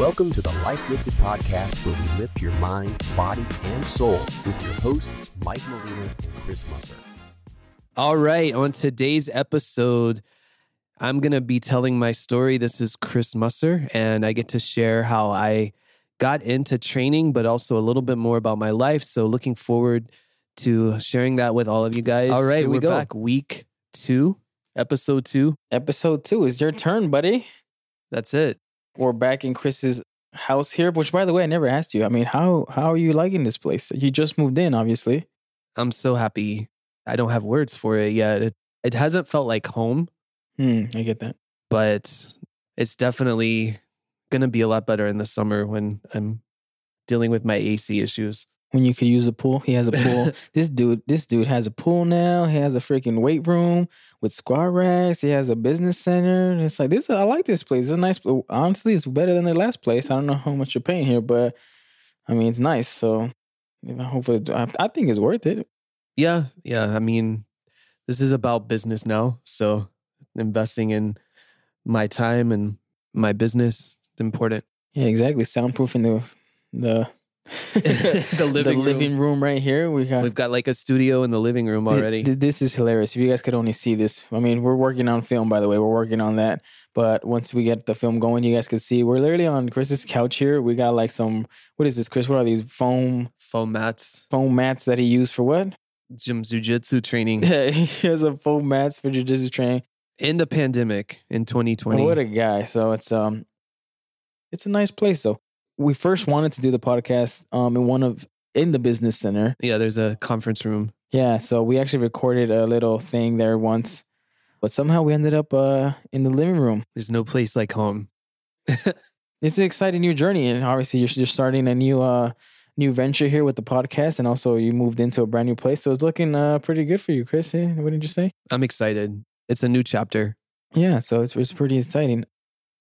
Welcome to the Life Lifted podcast, where we lift your mind, body, and soul with your hosts, Mike Molina and Chris Musser. All right, on today's episode, I'm going to be telling my story. This is Chris Musser, and I get to share how I got into training, but also a little bit more about my life. So, looking forward to sharing that with all of you guys. All right, Here we we're go. back week two, episode two. Episode two is your turn, buddy. That's it. We're back in Chris's house here, which by the way, I never asked you. I mean, how how are you liking this place? You just moved in, obviously. I'm so happy. I don't have words for it yet. It, it hasn't felt like home, Hmm, I get that. but it's definitely going to be a lot better in the summer when I'm dealing with my AC issues. When you could use a pool, he has a pool. this dude, this dude has a pool now. He has a freaking weight room with squat racks. He has a business center. It's like this. I like this place. It's a nice. Honestly, it's better than the last place. I don't know how much you're paying here, but I mean, it's nice. So you know, hopefully, I, I think it's worth it. Yeah, yeah. I mean, this is about business now. So investing in my time and my business is important. Yeah, exactly. Soundproofing the the The living room. living room right here. We got We've got like a studio in the living room already. th- This is hilarious. If you guys could only see this, I mean, we're working on film, by the way. We're working on that. But once we get the film going, you guys can see we're literally on Chris's couch here. We got like some, what is this, Chris? What are these foam Foam mats, foam mats that he used for what? gym jujitsu training he has a foam mats for jujitsu training. in the pandemic in 2020. What a guy! So it's um, it's a nice place. though. We first wanted to do the podcast um in one of in the business center. yeah, there's a conference room. Yeah, so we actually recorded a little thing there once, but somehow we ended up uh in the living room. There's no place like home. It's an exciting new journey, and obviously you're, you're starting a new uh new venture here with the podcast, and also you moved into a brand new place, so it's looking uh pretty good for you, Chris. eh? What did you say? I'm excited. It's a new chapter. Yeah, so it's it's pretty exciting.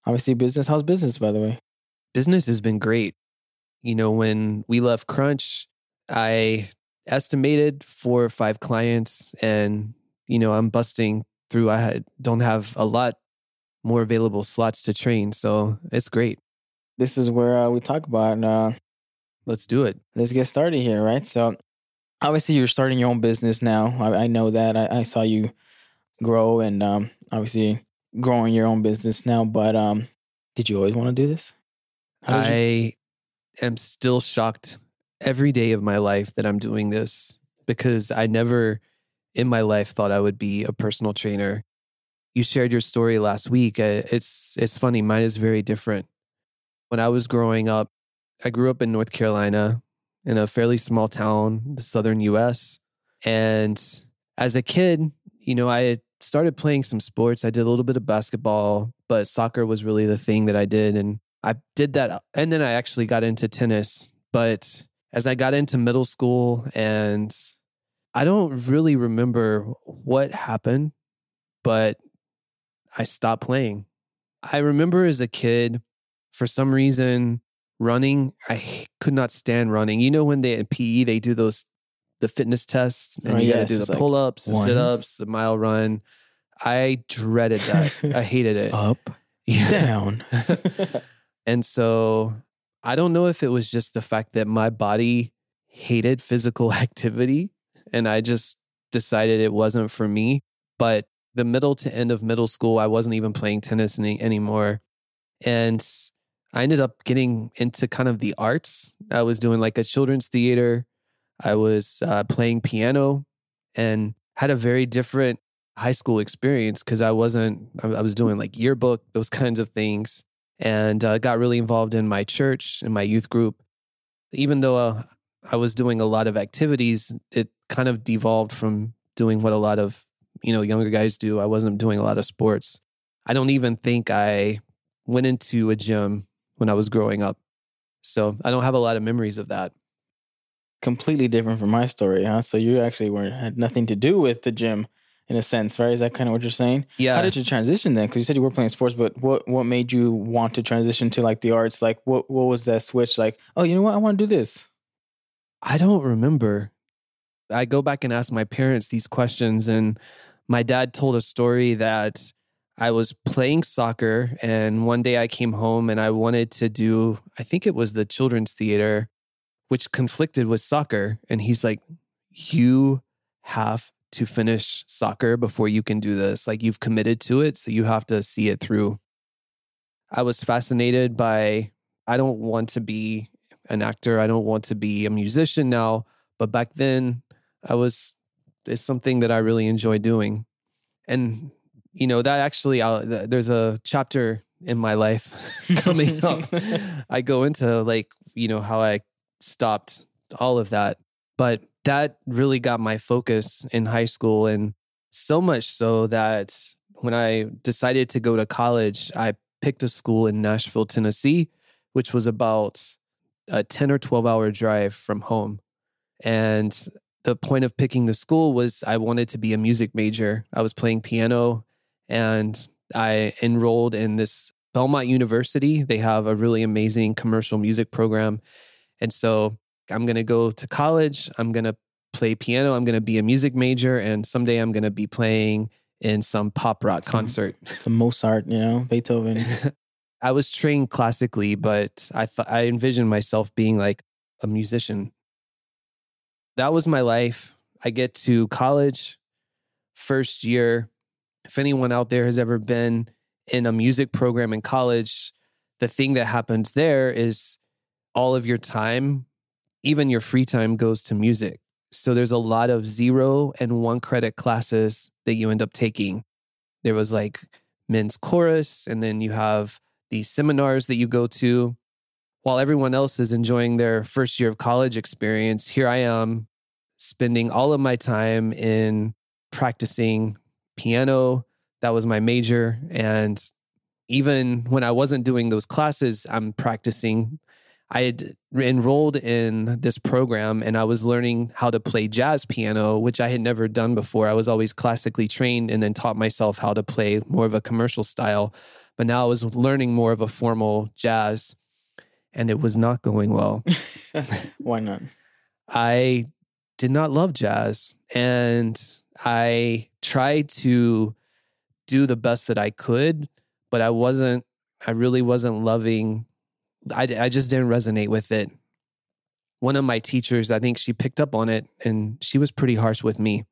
Obviously, business. How's business, by the way? Business has been great. You know, when we left Crunch, I estimated four or five clients, and you know, I'm busting through. I don't have a lot more available slots to train, so it's great. This is where uh, we talk about. Uh, Let's do it. let's get started here, right? So, obviously, you're starting your own business now. I, I know that. I, I saw you grow, and um, obviously, growing your own business now. But um, did you always want to do this? Did you- I am still shocked every day of my life that I'm doing this because I never in my life thought I would be a personal trainer. You shared your story last week. Uh, It's it's funny. Mine is very different. When I was growing up, I grew up in North Carolina in a fairly small town, the southern US. And as a kid, you know, I started playing some sports. I did a little bit of basketball, but soccer was really the thing that I did. And I did that. And then I actually got into tennis. But as I got into middle school, and I don't really remember what happened, but I stopped playing. I remember as a kid, for some reason, running, I could not stand running. You know, when they at PE, they do those, the fitness tests, and Oh, you got to do the pull ups, the sit ups, the mile run. I dreaded that. I hated it. up, Yeah. down. And so I don't know if it was just the fact that my body hated physical activity and I just decided it wasn't for me. But the middle to end of middle school, I wasn't even playing tennis any, anymore. And I ended up getting into kind of the arts. I was doing like a children's theater, I was uh, playing piano and had a very different high school experience because I wasn't, I I was doing like yearbook, those kinds of things and uh, got really involved in my church and my youth group. Even though uh, I was doing a lot of activities, it kind of devolved from doing what a lot of you know younger guys do. I wasn't doing a lot of sports. I don't even think I went into a gym when I was growing up, so I don't have a lot of memories of that. Completely different from my story, huh? So you actually weren't had nothing to do with the gym in a sense, right? Is that kind of what you're saying? Yeah, How did you transition then? Because you said you were playing sports, but what what made you want to transition to like the arts? Like what what was that switch? Like, oh, you know what? I want to do this. I don't remember. I go back and ask my parents these questions, and my dad told a story that I was playing soccer, and one day I came home and I wanted to do, I think it was the children's theater, which conflicted with soccer. And he's like, You have to finish soccer before you can do this. Like, you've committed to it, so you have to see it through. I was fascinated by, I don't want to be an actor, I don't want to be a musician now. But back then, I was, it's something that I really enjoy doing. And you know that actually I'll, there's a chapter in my life coming up i go into like you know how i stopped all of that but that really got my focus in high school and so much so that when i decided to go to college i picked a school in nashville tennessee which was about a 10 or 12 hour drive from home and the point of picking the school was I wanted to be a music major. I was playing piano and I enrolled in this Belmont University. They have a really amazing commercial music program. And so I'm going to go to college. I'm going to play piano. I'm going to be a music major. And someday I'm going to be playing in some pop rock some, concert. Some Mozart, you know, Beethoven. I was trained classically, but I thought I envisioned myself being like a musician. That was my life. I get to college, first year, if anyone out there has ever been in a music program in college, the thing that happens there is all of your time, even your free time, goes to music. So there's a lot of zero and one credit classes that you end up taking. There was like men's chorus, and then you have these seminars that you go to. While everyone else is enjoying their first year of college experience, here I am spending all of my time in practicing piano. That was my major. And even when I wasn't doing those classes, I'm practicing. I had enrolled in this program and I was learning how to play jazz piano, which I had never done before. I was always classically trained and then taught myself how to play more of a commercial style. But now I was learning more of a formal jazz and it was not going well. Why not? I did not love jazz. And I tried to do the best that I could, but I wasn't, I really wasn't loving, I, I just didn't resonate with it. One of my teachers, I think she picked up on it and she was pretty harsh with me.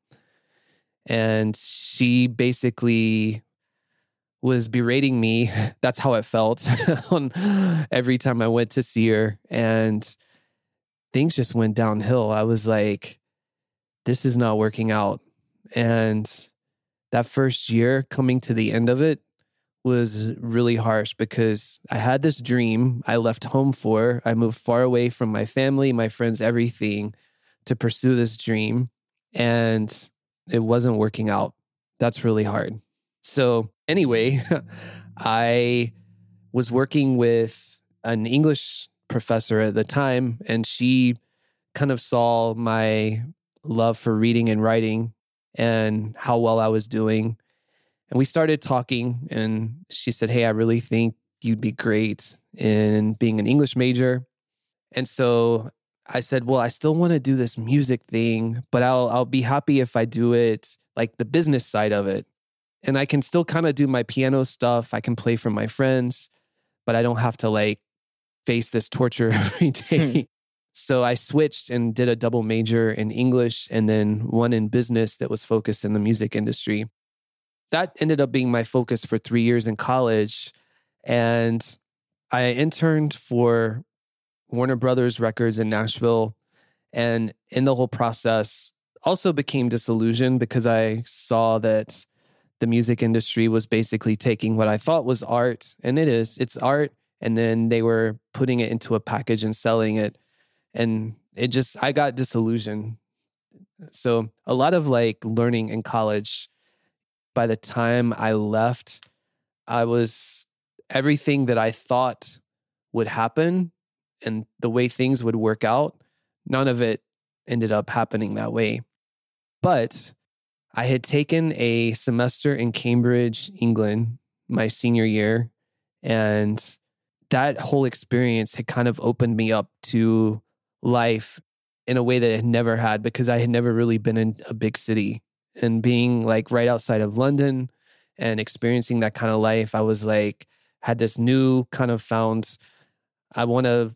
And she basically was berating me. That's how it felt on every time I went to see her. And things just went downhill. I was like, this is not working out. And that first year coming to the end of it was really harsh because I had this dream I left home for. I moved far away from my family, my friends, everything to pursue this dream. And it wasn't working out. That's really hard. So, anyway, I was working with an English professor at the time, and she kind of saw my love for reading and writing and how well I was doing. And we started talking, and she said, Hey, I really think you'd be great in being an English major. And so I said, Well, I still want to do this music thing, but I'll, I'll be happy if I do it like the business side of it. And I can still kind of do my piano stuff. I can play for my friends, but I don't have to like face this torture every hmm. day. So I switched and did a double major in English and then one in business that was focused in the music industry. That ended up being my focus for three years in college. And I interned for Warner Brothers Records in Nashville. And in the whole process, also became disillusioned because I saw that the music industry was basically taking what I thought was art, and it is, it's art, and then they were putting it into a package and selling it and it just i got disillusioned so a lot of like learning in college by the time i left i was everything that i thought would happen and the way things would work out none of it ended up happening that way. But i had taken a semester in cambridge england my senior year and that whole experience had kind of opened me up to life in a way that I had never had because I had never really been in a big city and being like right outside of London and experiencing that kind of life, I was like, had this new kind of found, I want to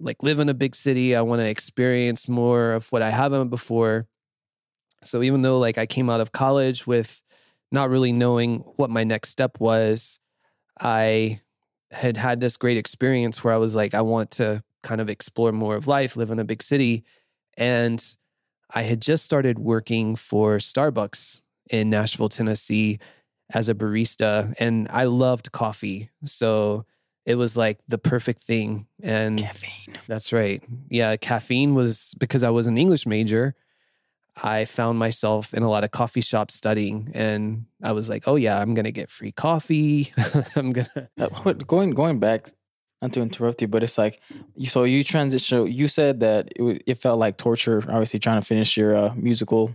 like live in a big city. I want to experience more of what I haven't before. So even though like I came out of college with not really knowing what my next step was, I had had this great experience where I was like, I want to kind of explore more of life, live in a big city. And I had just started working for Starbucks in Nashville, Tennessee as a barista, and I loved coffee. So it was like the perfect thing. And Caffeine. that's right. Yeah, caffeine was because I was an English major. I found myself in a lot of coffee shops studying, and I was like, "Oh yeah, I'm gonna get free coffee. I'm gonna." Going going back, not to interrupt you, but it's like. So you transition. You said that it, it felt like torture. Obviously, trying to finish your uh, musical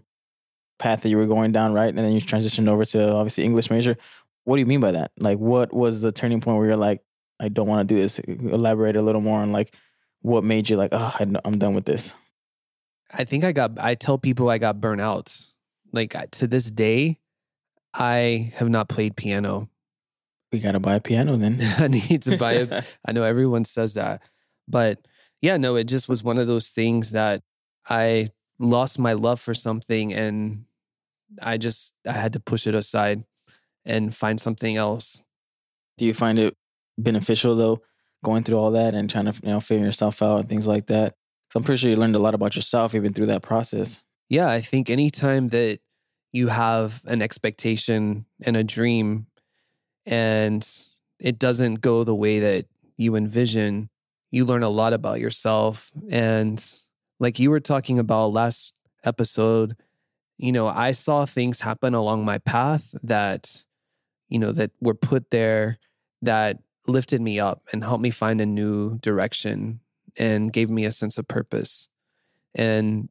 path that you were going down, right? And then you transitioned over to obviously English major. What do you mean by that? Like, what was the turning point where you're like, I don't want to do this? Elaborate a little more on like what made you like, oh, I'm done with this. I think I got. I tell people I got burnt out. Like to this day, I have not played piano. We gotta buy a piano then. I need to buy a I know everyone says that. But yeah, no, it just was one of those things that I lost my love for something and I just I had to push it aside and find something else. Do you find it beneficial though, going through all that and trying to you know figure yourself out and things like that? So I'm pretty sure you learned a lot about yourself even through that process. Yeah, I think anytime that you have an expectation and a dream and it doesn't go the way that you envision, you learn a lot about yourself. And like you were talking about last episode, you know, I saw things happen along my path that, you know, that were put there that lifted me up and helped me find a new direction and gave me a sense of purpose. And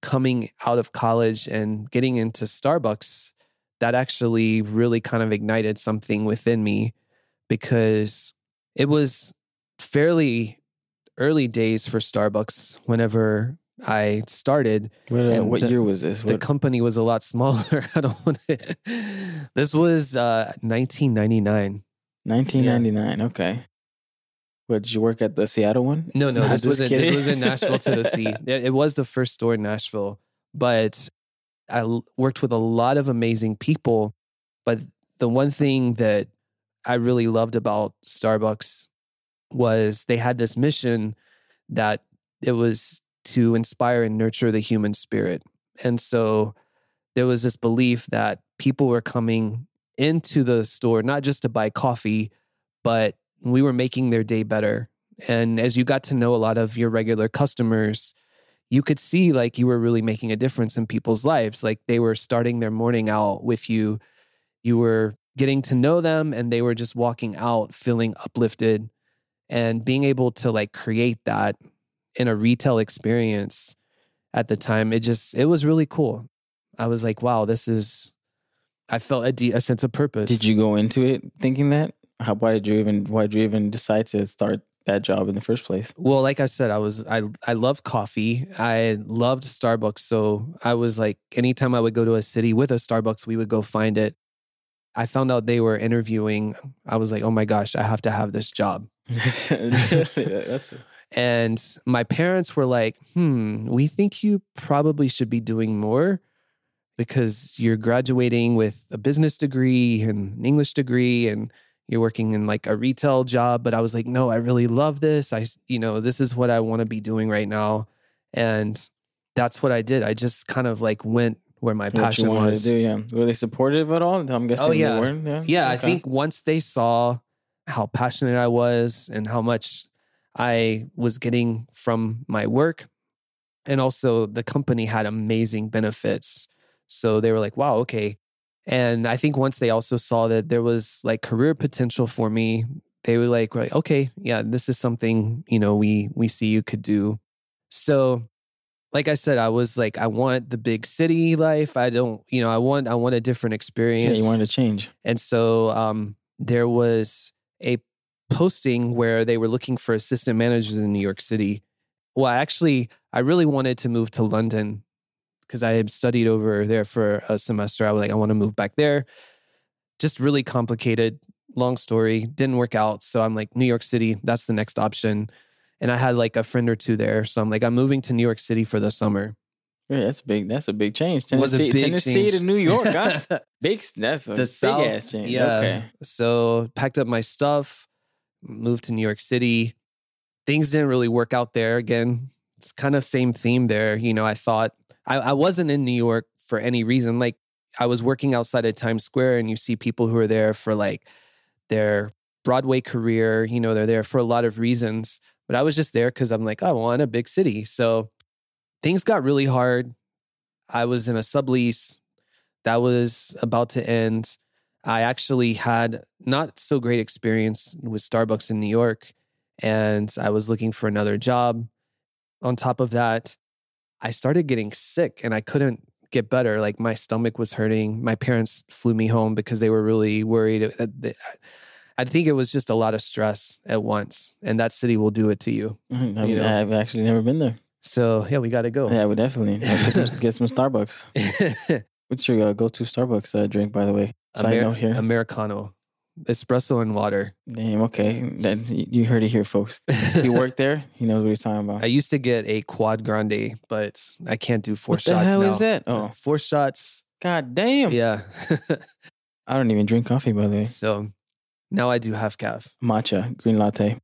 coming out of college and getting into Starbucks, that actually really kind of ignited something within me because it was fairly early days for Starbucks whenever I started. What, uh, And what the- year was this? The company was a lot smaller. I don't want to. This was uh, 1999. 1999. Okay. What did you work at the Seattle one? No, no, Nah, this was in, this was in Nashville, Tennessee. It, it was the first store in Nashville, but I worked with a lot of amazing people. But the one thing that I really loved about Starbucks was they had this mission that it was to inspire and nurture the human spirit. And so there was this belief that people were coming into the store not just to buy coffee, but we were making their day better. And as you got to know a lot of your regular customers, you could see like you were really making a difference in people's lives. Like they were starting their morning out with you. You were getting to know them and they were just walking out feeling uplifted and being able to like create that in a retail experience at the time it just it was really cool i was like wow this is i felt a, de- a sense of purpose Did you go into it thinking that? How, why did you even why did you even decide to start that job in the first place? Well, like I said, I was I I love coffee. I loved Starbucks, so I was like anytime I would go to a city with a Starbucks, we would go find it. I found out they were interviewing. I was like, "Oh my gosh, I have to have this job." That's And my parents were like, "Hmm, we think you probably should be doing more because you're graduating with a business degree and an English degree and you're working in like a retail job." But I was like, "No, I really love this. I you know, this is what I want to be doing right now." And that's what I did. I just kind of like went where my what passion was. Oh, do. Yeah, were they supportive at all? I'm guessing they yeah. weren't. Yeah, Yeah, I think once they saw how passionate I was and how much I was getting from my work, and also the company had amazing benefits. So they were like, wow, okay. And I think once they also saw that there was like career potential for me, they were like, right, okay, yeah, this is something, you know, we we see you could do. So like I said, I was like, I want the big city life. I don't, you know, I want I want a different yeah, experience. you wanted to change. And so um, there was a posting where they were looking for assistant managers in New York City. Well, actually, I really wanted to move to London because I had studied over there for a semester. I was like, I want to move back there. just really complicated. Long story, didn't work out. So I'm like, New York City, that's the next option. And I had like a friend or two there. So I'm like, I'm moving to New York City for the summer. Yeah, that's a big. That's a big change. Tennessee, big Tennessee change. to New York. Huh? big. That's a the big South, ass change. Yeah. Okay. So packed up my stuff, moved to New York City. Things didn't really work out there. Again, it's kind of same theme there. You know, I thought I, I wasn't in New York for any reason. Like I was working outside of Times Square, and you see people who are there for like their Broadway career. You know, they're there for a lot of reasons. But I was just there because I'm like, I want a big city. So things got really hard. I was in a sublease that was about to end. I actually had not so great experience with Starbucks in New York, and I was looking for another job. On top of that, I started getting sick and I couldn't get better. Like my stomach was hurting. My parents flew me home because they were really worried. I think it was just a lot of stress at once, and that city will do it to you. Mhm. I've, You know. I've actually never been there. So yeah, we got to go. Yeah, would definitely get some, get some Starbucks. What's your uh, go-to Starbucks uh, drink, by the way? Side Amer- note here. Americano, espresso and water. Damn. Okay, Then you heard it here, folks. He worked there. He knows what he's talking about. I used to get a quad grande, but I can't do four what the shots hell now. is that? Oh, Four shots. god damn. Yeah. I don't even drink coffee, by the way. so now I do half caf. Matcha, green latte.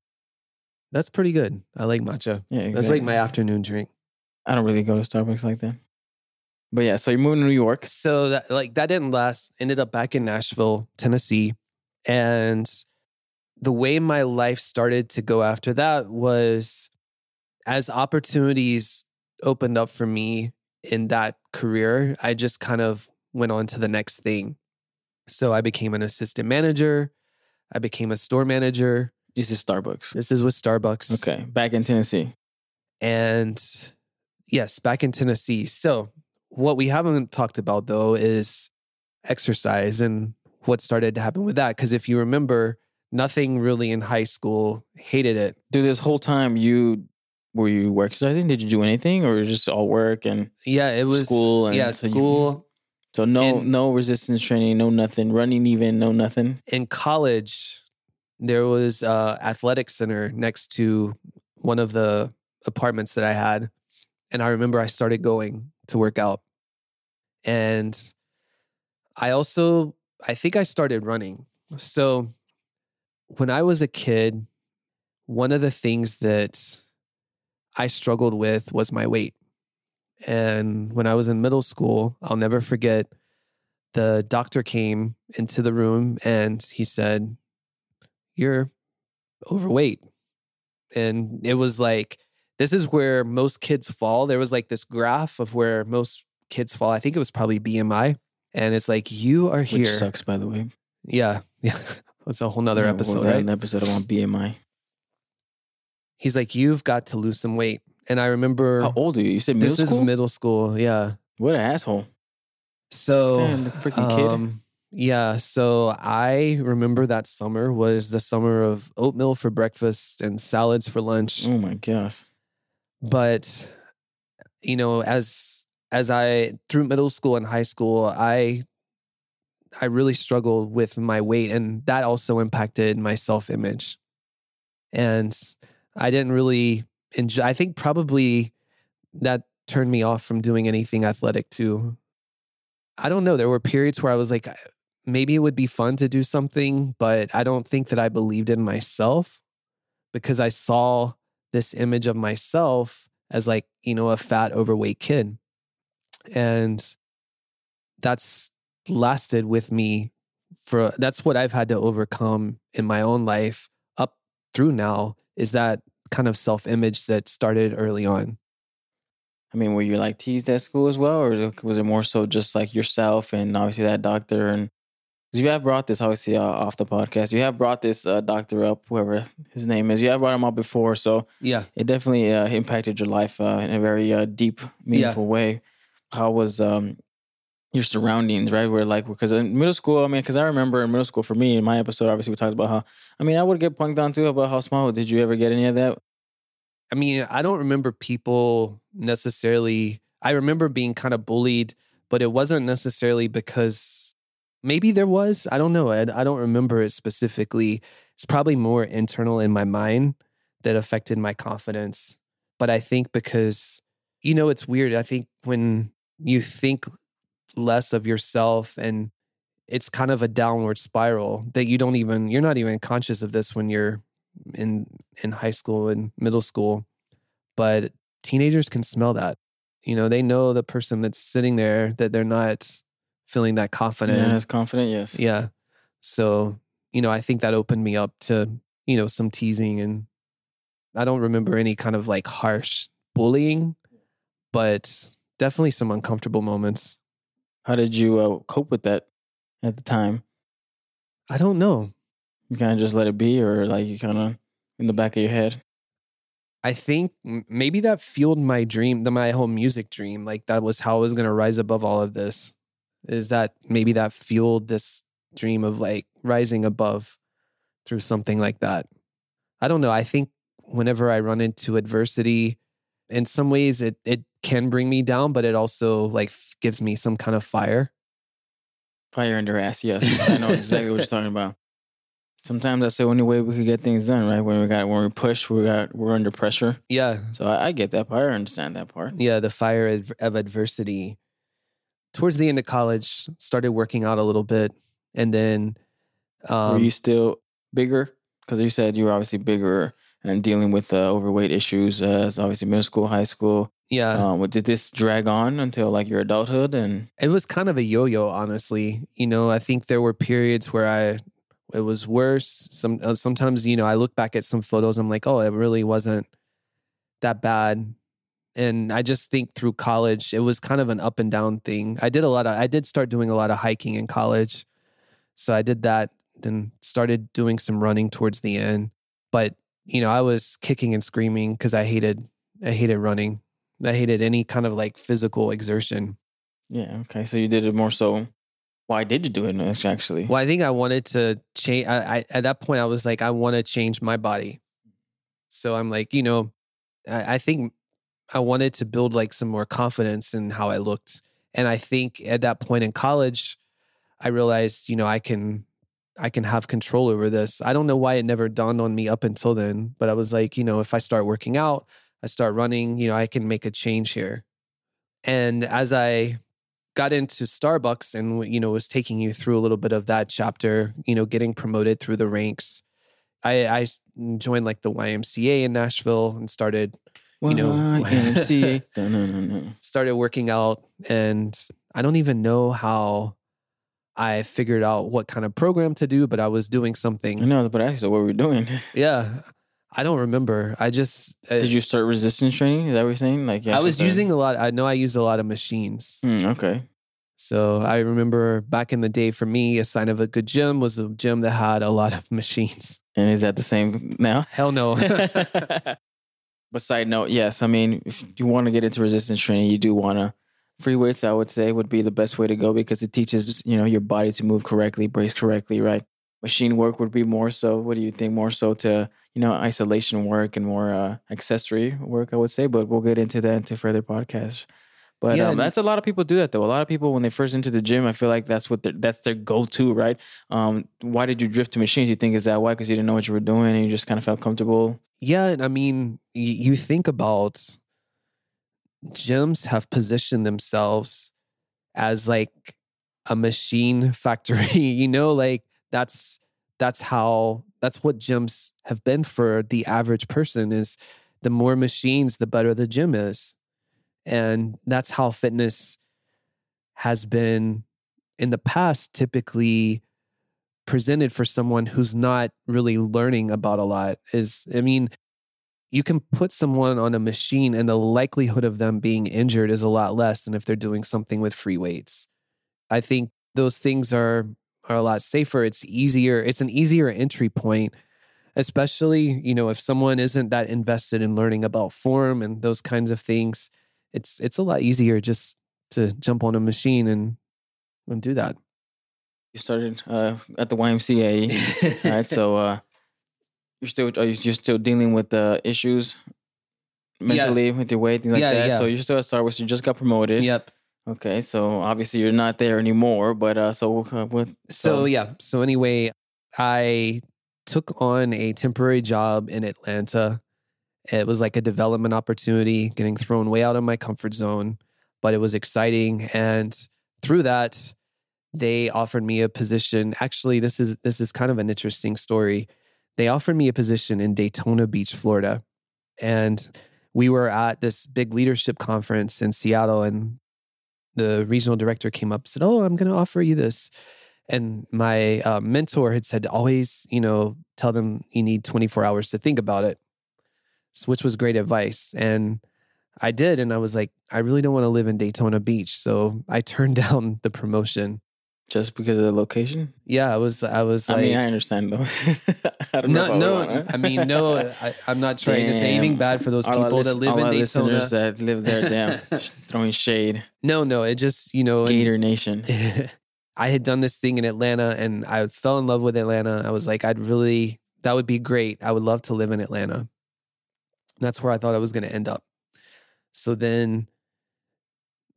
That's pretty good. I like matcha. Yeah, exactly. That's like my afternoon drink. I don't really go to Starbucks like that. But yeah, so you're moving to New York. So that like that didn't last. Ended up back in Nashville, Tennessee. And the way my life started to go after that was as opportunities opened up for me in that career, I just kind of went on to the next thing. So I became an assistant manager. I became a store manager. This is Starbucks. This is with Starbucks. Okay, back in Tennessee. And yes, back in Tennessee. So, what we haven't talked about though is exercise and what started to happen with that. Because if you remember, nothing really in high school, hated it. Dude, this whole time you were you exercising? Did you do anything, or just all work and Yeah, it was School and yeah, so you- school. so no And- no resistance training, no nothing, running even, no nothing. in college, there was a athletic center next to one of the apartments that I had. And I remember I started going to work out. And I also, I think I started running. So when I was a kid, one of the things that I struggled with was my weight. And when I was in middle school, I'll never forget the doctor came into the room and he said, You're overweight. And it was like, this is where most kids fall. There was like this graph of where most kids fall. I think it was probably BMI. And it's like, you are here. Which sucks, by the way. Yeah. Yeah. That's a whole nother Yeah, episode, we'll right? An episode on BMI. He's like, You've got to lose some weight. And I remember How old are you? You said middle this school. is middle school. Yeah. what an asshole! So Damn, the freaking kid. um, yeah, so I remember that summer was the summer of oatmeal for breakfast and salads for lunch. Oh my gosh. But you know, as as I through middle school and high school, I I really struggled with my weight and that also impacted my self-image. And I didn't really enjoy I think probably that turned me off from doing anything athletic too. I don't know. There were periods where I was like, maybe it would be fun to do something, but I don't think that I believed in myself because I saw this image of myself as like, you know, a fat, overweight kid. And that's lasted with me for that's what I've had to overcome in my own life up through now is that kind of self image that started early on. I mean, were you like teased at school as well, or was it more so just like yourself and obviously that doctor? And because you have brought this obviously uh, off the podcast, you have brought this uh, doctor up, whoever his name is. You have brought him up before, so Yeah. it definitely uh, impacted your life uh, in a very uh, deep, meaningful way. How was um, your surroundings, right? Where like because in middle school, I mean, because I remember in middle school for me in my episode, obviously we talked about how I mean I would get punked on too about how small. Did you ever get any of that? I mean, I don't remember people necessarily. I remember being kind of bullied, but it wasn't necessarily because maybe there was. I don't know. I, I don't remember it specifically. It's probably more internal in my mind that affected my confidence. But I think because, you know, it's weird. I think when you think less of yourself and it's kind of a downward spiral that you don't even you're not even conscious of this when you're in in high school and middle school but teenagers can smell that you know they know the person that's sitting there that they're not feeling that confident Yeah, that's confident. Yes. yeah so you know i think that opened me up to you know some teasing and i don't remember any kind of like harsh bullying but definitely some uncomfortable moments How did you uh, cope with that at the time? i don't know You kind of just let it be, or like you kind of in the back of your head. I think maybe that fueled my dream, the my whole music dream. Like that was how I was gonna rise above all of this. Is that maybe that fueled this dream of like rising above through something like that? I don't know. I think whenever I run into adversity, in some ways it it can bring me down, but it also like f- gives me some kind of fire. Fire under ass. Yes, I know exactly what you're talking about. Sometimes that's the only way we could get things done, right? When we got when we push, we got we're under pressure. Yeah, So I, I get that part. I understand that part. yeah the fire of, of adversity towards the end of college started working out a little bit and then um were you still bigger? Because you said you were obviously bigger and dealing with uh, overweight issues uh, as obviously middle school, high school. Yeah. Um, did this drag on until like your adulthood? And it was kind of a yo-yo honestly. You know i think there were periods where i it was worse. Some uh, sometimes you know i look back at some photos i'm like oh it really wasn't that bad. And i just think through college it was kind of an up and down thing. I did a lot of i did start doing a lot of hiking in college. So i did that then started doing some running towards the end. But you know i was kicking and screaming because i hated i hated running i hated any kind of like physical exertion yeah, okay. So you did it more so. Why did you do it actually? Well, I think I wanted to change. I, I at that point I was like, I want to change my body. So I'm like, you know, I, I think I wanted to build like some more confidence in how I looked. And I think at that point in college, I realized, you know, I can I can have control over this. I don't know why it never dawned on me up until then, but I was like, you know, if I start working out, I start running, you know, I can make a change here. And as I got into Starbucks and you know was taking you through a little bit of that chapter, you know, getting promoted through the ranks. I, I joined like the YMCA in Nashville and started you know- YMCA. Dun-dun-dun-dun. started working out and I don't even know how I figured out what kind of program to do, but I was doing I something. know, but actually, what were we doing? Yeah. I don't remember. I just uh, Did you start resistance training? Is that what you're saying? Like, I was started- using a lot. I know I used a lot of machines. Hmm, okay. So I remember back in the day for me, a sign of a good gym was a gym that had a lot of machines. And is that the same now? Hell no. but side note, yes. I mean, if you want to get into resistance training, you do want to. Free weights, I would say, would be the best way to go because it teaches you know your body to move correctly, brace correctly, right? Machine work would be more so. What do you think? More so to you know isolation work and more uh, accessory work, I would say. But we'll get into that into further podcasts. But Yeah, um, that's a lot of people do that though. A lot of people when they first into the gym, I feel like that's what that's their go to, right? Um, why did you drift to machines? You think is that why? Because you didn't know what you were doing and you just kind of felt comfortable. yeah. and I mean, y- you think about gyms have positioned themselves as like a machine factory, you know, like that's that's how that's what gyms have been for the average person is the more machines, the better the gym is. And that's how fitness has been in the past typically presented for someone who's not really learning about a lot is i mean you can put someone on a machine and the likelihood of them being injured is a lot less than if they're doing something with free weights i think those things are are a lot safer it's easier it's an easier entry point especially you know if someone isn't that invested in learning about form and those kinds of things it's it's a lot easier just to jump on a machine and and do that You started uh, at the YMCA, right? So uh, you're still are you you're still dealing with the issues mentally with your weight, things like Yeah, that. yeah. So you're still at Star Wars. You just got promoted. yep Okay, so obviously you're not there anymore, but uh, so uh, what? So yeah. So anyway, I took on a temporary job in Atlanta. It was like a development opportunity, getting thrown way out of my comfort zone, but it was exciting. And through that, they offered me a position. Actually, this is this is kind of an interesting story. They offered me a position in Daytona Beach, Florida. And we were at this big leadership conference in Seattle and the regional director came up and said, "Oh, I'm going to offer you this." And my uh, mentor had said, "Always, you know, tell them you need 24 hours to think about it," so, which was great advice. And I did, and I was like, "I really don't want to live in Daytona Beach," so I turned down the promotion. Just because of the location? Yeah, I was, I was I like, mean, I understand though. I don't know if I no, no. I mean, no. I, I'm not trying to say anything bad for those All people that live all in our Daytona. listeners that live there, damn, throwing shade. No, no. It just, you know, and- Gator Nation. I had done this thing in Atlanta and I fell in love with Atlanta. I was like, I'd really, that would be great. I would love to live in Atlanta. That's where I thought I was going to end up. So then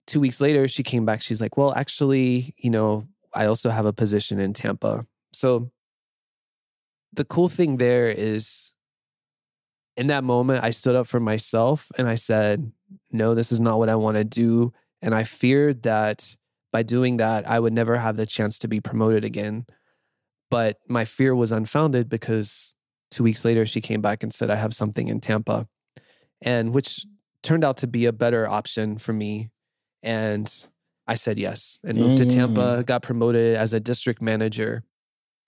two weeks later, she came back. She's like, well, actually, you know, I also have a position in Tampa. So the cool thing there is in that moment, I stood up for myself and I said, no, this is not what I want to do. And I feared that by doing that, I would never have the chance to be promoted again. But my fear was unfounded because two weeks later, she came back and said, I have something in Tampa, and which turned out to be a better option for me. And I said yes and moved to Tampa, mm. got promoted as a district manager.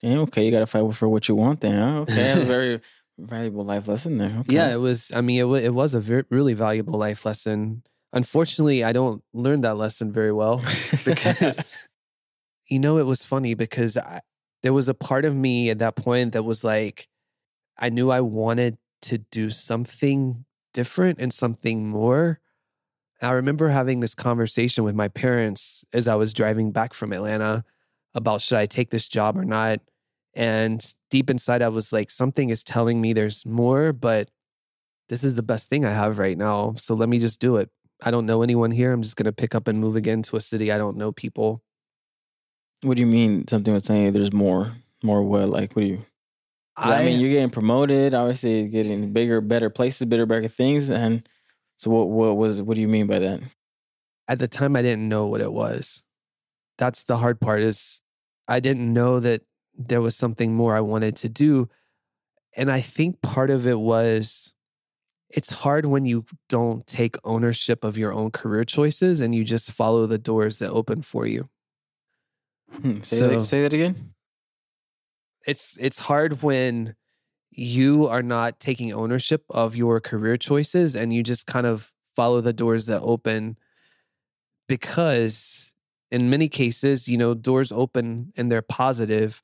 Damn, okay, you got to fight for what you want then. Huh? Okay, a very valuable life lesson there. Okay. Yeah, it was, I mean, it, wa- it was a very, really valuable life lesson. Unfortunately, I don't learn that lesson very well because you know it was funny because I, there was a part of me at that point that was like i knew i wanted to do something different and something more i remember having this conversation with my parents as i was driving back from atlanta about should i take this job or not and deep inside i was like something is telling me there's more but this is the best thing i have right now so let me just do it i don't know anyone here i'm just going to pick up and move again to a city i don't know people what do you mean? Something was saying there's more, more what? Like, what do you? I, mean, you're getting promoted. Obviously, getting bigger, better places, better, better things. And so, what? What was? What do you mean by that? at the time I didn't know what it was. That's the hard part is I didn't know that there was something more I wanted to do. And I think part of it was it's hard when you don't take ownership of your own career choices and you just follow the doors that open for you. Hmm, say, So- that, say that again. It's it's hard when you are not taking ownership of your career choices and you just kind of follow the doors that open because in many cases, you know, doors open and they're positive,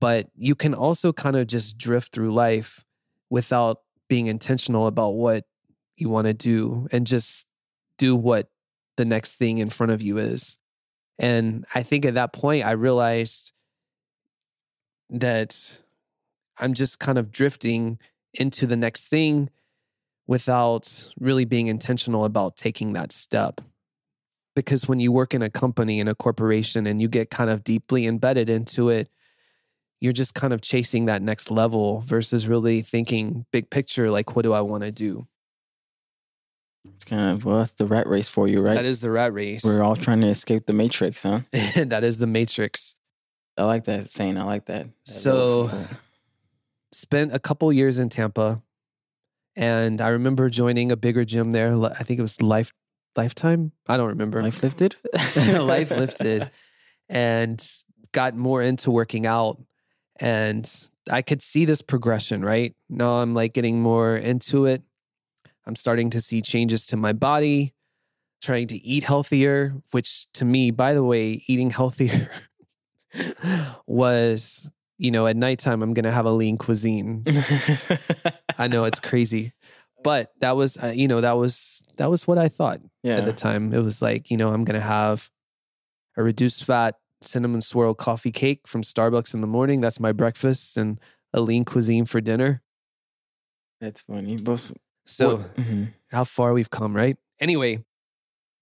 but you can also kind of just drift through life without being intentional about what you want to do and just do what the next thing in front of you is. And I think at that point, I realized that I'm just kind of drifting into the next thing without really being intentional about taking that step. Because when you work in a company, in a corporation, and you get kind of deeply embedded into it, you're just kind of chasing that next level versus really thinking big picture like, what do I want to do? It's kind of well, that's the rat race for you, right? That is the rat race. We're all trying to escape the matrix, huh? that is the matrix. I like that saying. I like that. That So- spent a couple years in Tampa, and I remember joining a bigger gym there. I think it was Life Lifetime. I don't remember. life lifted, Life lifted, and got more into working out. And I could see this progression. Right now, I'm like getting more into it. I'm starting to see changes to my body. Trying to eat healthier, which to me, by the way, eating healthier was you know, at nighttime, I'm going to have a lean cuisine. I know it's crazy, but that was, uh, you know, that was, that was what I thought yeah. at the time. It was like, you know, I'm going to have a reduced fat cinnamon swirl coffee cake from Starbucks in the morning. That's my breakfast and a lean cuisine for dinner. That's funny. But So Mhm. how far we've come, right? Anyway,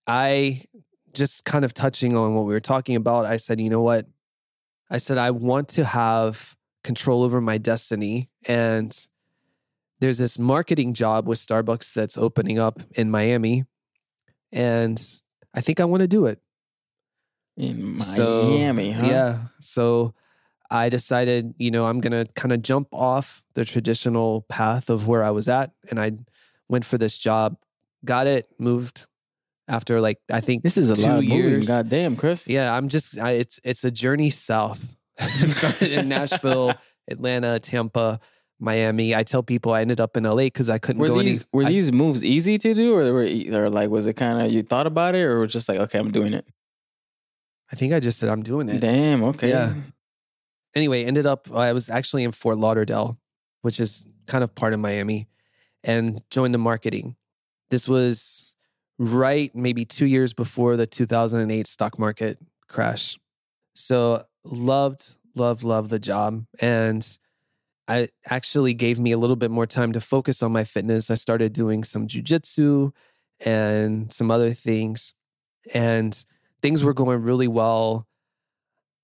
I just kind of touching on what we were talking about, I said, you know what? I said, I want to have control over my destiny. And there's this marketing job with Starbucks that's opening up in Miami. And I think I want to do it. In So, Miami, huh? Yeah. So I decided, you know, I'm going to kind of jump off the traditional path of where I was at. And I went for this job, got it, moved after like, I think This is a two lot of moving. years. Goddamn, Chris. Yeah, I'm just I, it's it's a journey south. Started in Nashville, Atlanta, Tampa, Miami. I tell people I ended up in LA because I couldn't Were go these any. were I- these moves easy to do, or were or like was it kind of you thought about it, or was just like okay, I'm doing it? I think I just said I'm doing it. Damn. Okay. Yeah. Anyway, ended up I was actually in Fort Lauderdale, which is kind of part of Miami, and joined the marketing. This was right maybe two years before the 2008 stock market crash. So loved, loved, loved the job. And I actually gave me a little bit more time to focus on my fitness. I started doing some jujitsu and some other things. And things were going really well.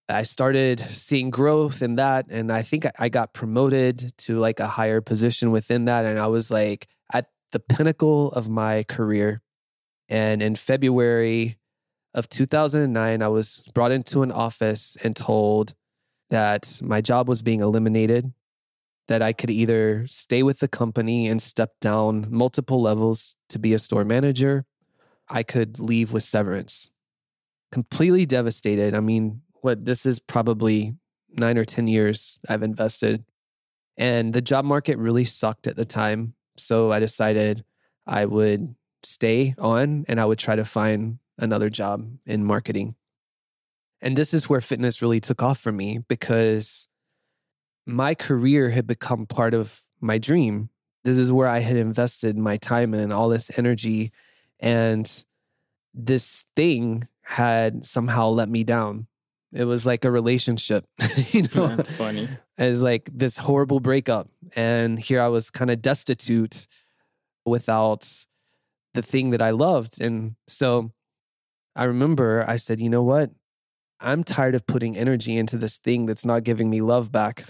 I started seeing growth in that. And I think I- I got promoted to like a higher position within that. And I was like at the pinnacle of my career. And in February of 2009, I was brought into an office and told that my job was being eliminated, that I could either stay with the company and step down multiple levels to be a store manager, I could leave with severance. Completely devastated. I mean, what this is probably nine or 10 years I've invested. And the job market really sucked at the time. So I decided I would stay on and I would try to find another job in marketing. And this is where fitness really took off for me because my career had become part of my dream. This is where I had invested my time and all this energy. And this thing had somehow let me down. It was like a relationship, you know, That's funny. as like this horrible breakup. And here I was kind of destitute without the thing that I loved. And so I remember I said, you know what? I'm tired of putting energy into this thing that's not giving me love back.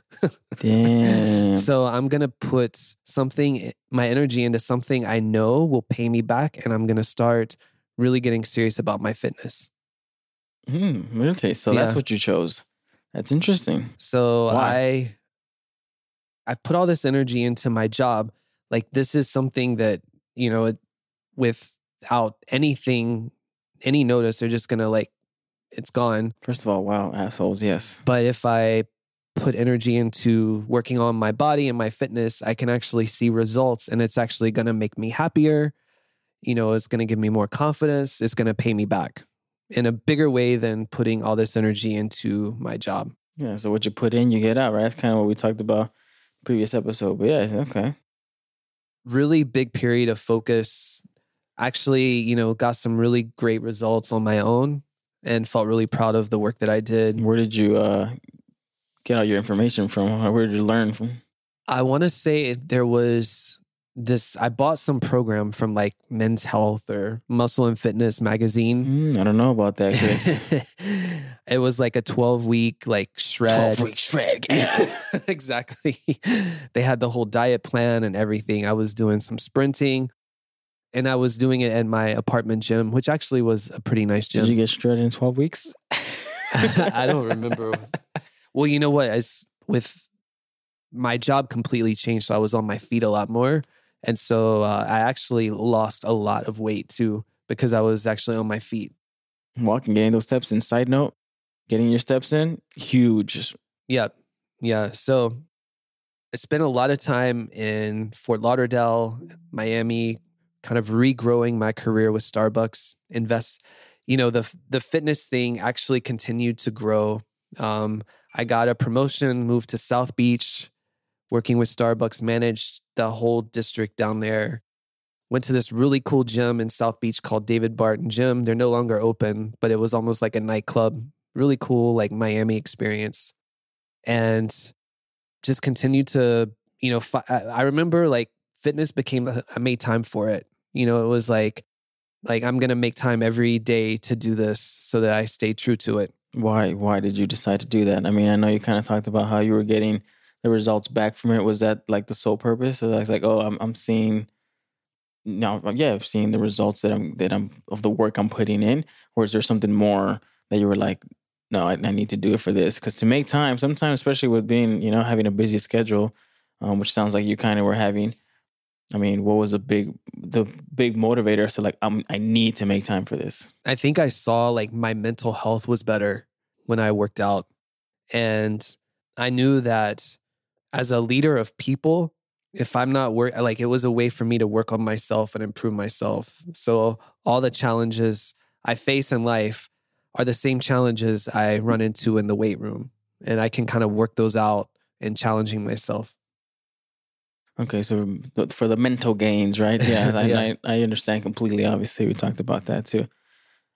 Damn. so I'm going to put something, my energy into something I know will pay me back. And I'm going to start really getting serious about my fitness. Hmm, really? So that's what you chose. That's interesting. So Why? I I put all this energy into my job. Like this is something that, you know, it, without anything, any notice, they're just gonna like it's gone. First of all, wow, assholes. Yes. But if I put energy into working on my body and my fitness, I can actually see results and it's actually gonna make me happier. You know, it's gonna give me more confidence. It's gonna pay me back in a bigger way than putting all this energy into my job. Yeah. So what you put in, you get out. Right. That's kind of what we talked about previous episode. But yeah. Okay. Really big period of focus. Actually, you know, got some really great results on my own and felt really proud of the work that I did. Where did you uh get all your information from? Where did you learn from? I want to say there was this I bought some program from like Men's Health or Muscle and Fitness magazine. Hmm, I don't know about that, Chris. it was like a 12 week like shred. 12 week shred. exactly. They had the whole diet plan and everything. I was doing some sprinting and I was doing it at my apartment gym, which actually was a pretty nice gym. Did you get shredded in 12 weeks? I don't remember. Well, you know what? As with my job completely changed, so I was on my feet a lot more, and so uh, I actually lost a lot of weight too because I was actually on my feet. Walking, getting those steps in. Side note, getting your steps in, huge. Yeah, yeah. So I spent a lot of time in Fort Lauderdale, Miami, kind of regrowing my career with Starbucks. Invest, you know, the the fitness thing actually continued to grow. Um, I got a promotion, moved to South Beach, working with Starbucks, managed the whole district down there. Went to this really cool gym in South Beach called David Barton Gym. They're no longer open, but it was almost like a nightclub. Really cool, like Miami experience. And just continued to, you know, fi- I remember like fitness became, I made time for it. You know, it was like like I'm going to make time every day to do this so that I stay true to it. Why why did you decide to do that? I mean, I know you kind of talked about how you were getting the results back from it. Was that like the sole purpose? So that's like, oh, I'm I'm seeing no, yeah, I've seen the results that I'm that I'm of the work I'm putting in, or is there something more that you were like, no, I, I need to do it for this? Because to make time, sometimes, especially with being, you know, having a busy schedule, um, which sounds like you kind of were having. I mean, what was a big the big motivator? So like, I'm I need to make time for this. I think I saw like my mental health was better when I worked out, and I knew that as a leader of people, if I'm not work like it was a way for me to work on myself and improve myself. So all the challenges I face in life are the same challenges I run into in the weight room. And I can kind of work those out in challenging myself. Okay, so um, for the mental gains, right? Yeah, I, Yeah. I, I understand completely. Obviously, we talked about that too.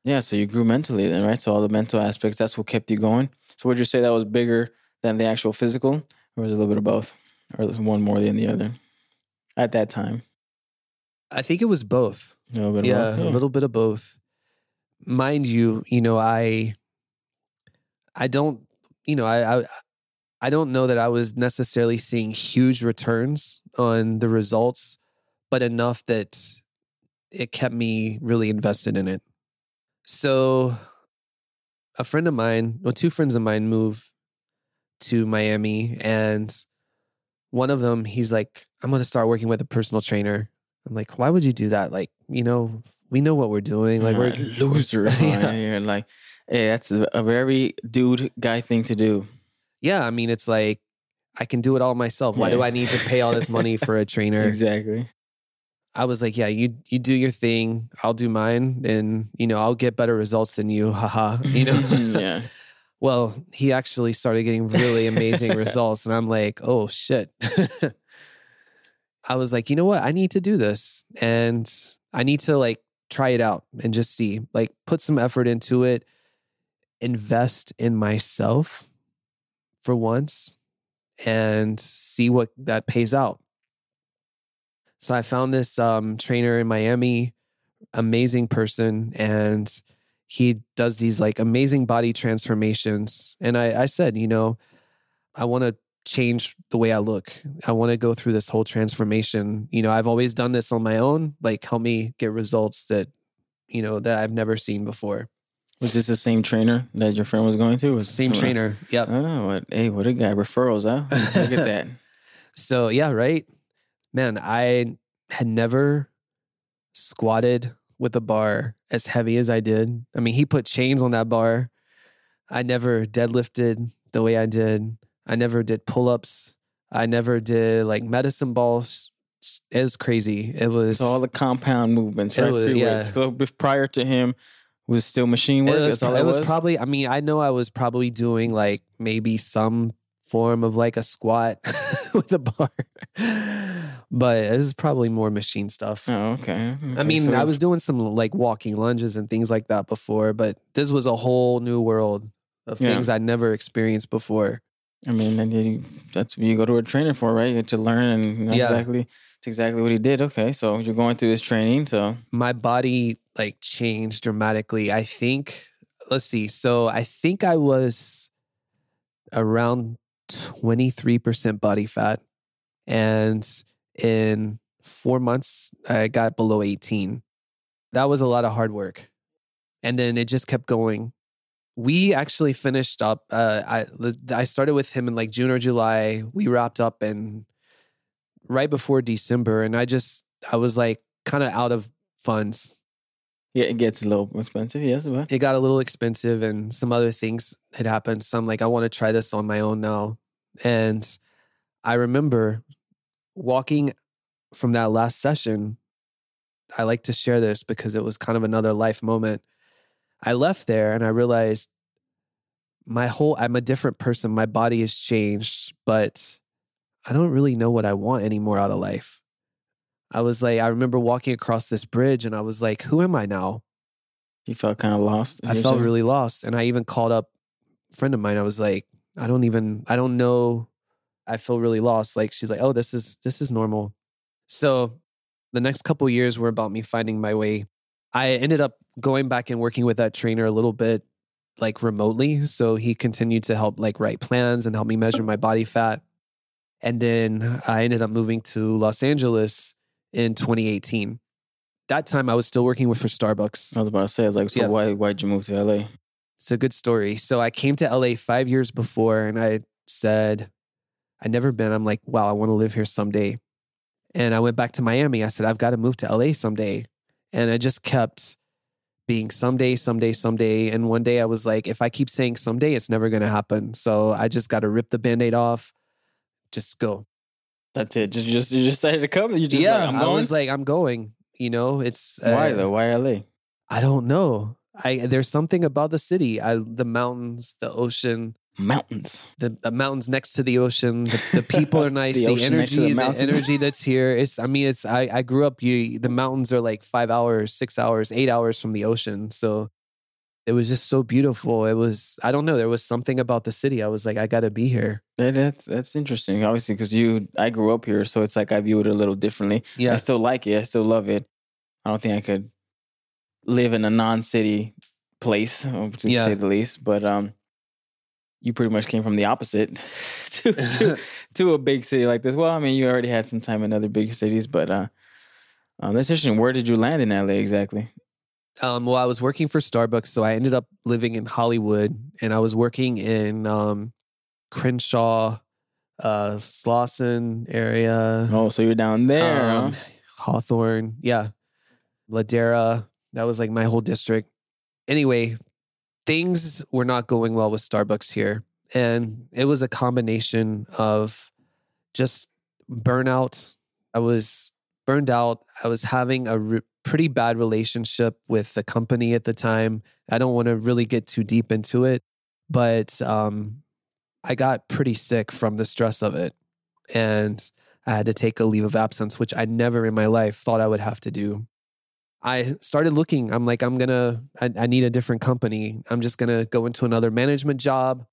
Yeah, so you grew mentally then, right? So all the mental aspects, that's what kept you going. So would you say that was bigger than the actual physical, or was it a little bit of both, or one more than the other at that time? I think it was both. A little bit of yeah, both. a oh. little bit of both. Mind you, you know, I I don't, you know, I, I I don't know that I was necessarily seeing huge returns on the results, but enough that it kept me really invested in it. So a friend of mine, well, two friends of mine moved to Miami and one of them, he's like, I'm gonna start working with a personal trainer. I'm like, why would you do that? Like, you know, we know what we're doing. Like, we're Right. loser. Yeah. yeah. You're like, hey, that's a, very dude guy thing to do. yeah. I mean, it's like I can do it all myself. Why do I need to pay all this money for a trainer? Exactly. I was like, yeah, you you do your thing, I'll do mine, and you know, I'll get better results than you. Haha. You know. yeah. Well, he actually started getting really amazing results, and I'm like, oh shit. I was like, you know what? I need to do this, and I need to like try it out and just see, like, put some effort into it, invest in myself for once, and see what that pays out. So I found this um, trainer in Miami, amazing person, and he does these like amazing body transformations. And I, I said, you know, I want to change the way I look. I want to go through this whole transformation. You know, I've always done this on my own, like help me get results that, you know, that I've never seen before. Was this the same trainer that your friend was going to? Was Same trainer. Yep. Oh, what? Hey, what a guy! Referrals, huh? Look at that. So yeah, right. Man, I had never squatted with a bar as heavy as I did. I mean, he put chains on that bar. I never deadlifted the way I did. I never did pull-ups. I never did like medicine balls. It was crazy. It was So all the compound movements, right? was- yeah. So prior to him was still machine it work. was, it it was was. probably I mean, I know I was probably doing like maybe some form of like a squat with a bar. but it was probably more machine stuff. Oh, okay. I mean, so I was doing some like walking lunges and things like that before, but this was a whole new world of Yeah. things I'd never experienced before. I mean, you, that's what you go to a trainer for, right? You get to learn and you know Yeah. exactly. It's exactly what he did. Okay, so you're going through this training. So My body like changed dramatically. I think, let's see. So I think I was around 23% body fat. And in four months, I got below 18. That was a lot of hard work. And then it just kept going. We actually finished up. Uh, I I started with him in like June or July. We wrapped up in right before December, and I just I was like kind of out of funds. Yeah, it gets a little expensive. Yes, but It got a little expensive, and some other things had happened. So I'm like, I want to try this on my own now. And I remember walking from that last session. I like to share this because it was kind of another life moment. I left there and I realized my whole I'm a different person. My body has changed, but I don't really know what I want anymore out of life. I was like, I remember walking across this bridge and I was like, who am I now? you felt kind of lost. I felt really lost. And I even called up a friend of mine. I was like, I don't even, I don't know. I feel really lost. Like she's like, oh, this is this is normal. So the next couple years were about me finding my way I ended up going back and working with that trainer a little bit like remotely. So he continued to help like write plans and help me measure my body fat. And then I ended up moving to Los Angeles in 2018. That time I was still working with for Starbucks. I was about to say, I was like, so Yeah. why why'd you move to LA? It's a good story. So I came to LA five years before and I said, I'd never been. I'm like, wow, I want to live here someday. And I went back to Miami. I said, I've got to move to LA someday. And I just kept being someday, someday, someday. And one day I was like, if I keep saying someday, it's never going to happen. So I just got to rip the band aid off, just go. That's it. Just just you just decided to come. You just yeah, like, I'm I was like, I'm going. You know, it's why uh, though? Why LA? I don't know. I there's something about the city. I the mountains, the ocean, Mountains. the, the mountains next to the ocean. The, the people are nice. The the, to the energy, the, energy that's here. It's. I mean, it's. I I grew up. You the mountains are like five hours, six hours, eight hours from the ocean. So it was just so beautiful. It was. I don't know. There was something about the city. I was like, I got to be here. That, that's that's interesting. Obviously, because you, I grew up here, so it's like I view it a little differently. Yeah, I still like it. I still love it. I don't think I could live in a non-city place, uh, to Yeah. say the least. But um, you pretty much came from the opposite to, to to a big city like this. Well, I mean, you already had some time in other big cities, but uh, um, that's interesting. Where did you land in LA exactly? Um, well, I was working for Starbucks, so I ended up living in Hollywood, and I was working in um, Crenshaw, uh, Slauson area. Oh, so you're down there. um, huh? Hawthorne, yeah, Ladera. That was like my whole district. Anyway, things were not going well with Starbucks here, and it was a combination of just burnout. I was burned out. I was having a re- pretty bad relationship with the company at the time. I don't want to really get too deep into it, but um, I got pretty sick from the stress of it, and I had to take a leave of absence, which I never in my life thought I would have to do. I started looking. I'm like, I'm gonna, I, I need a different company. I'm just gonna go into another management job.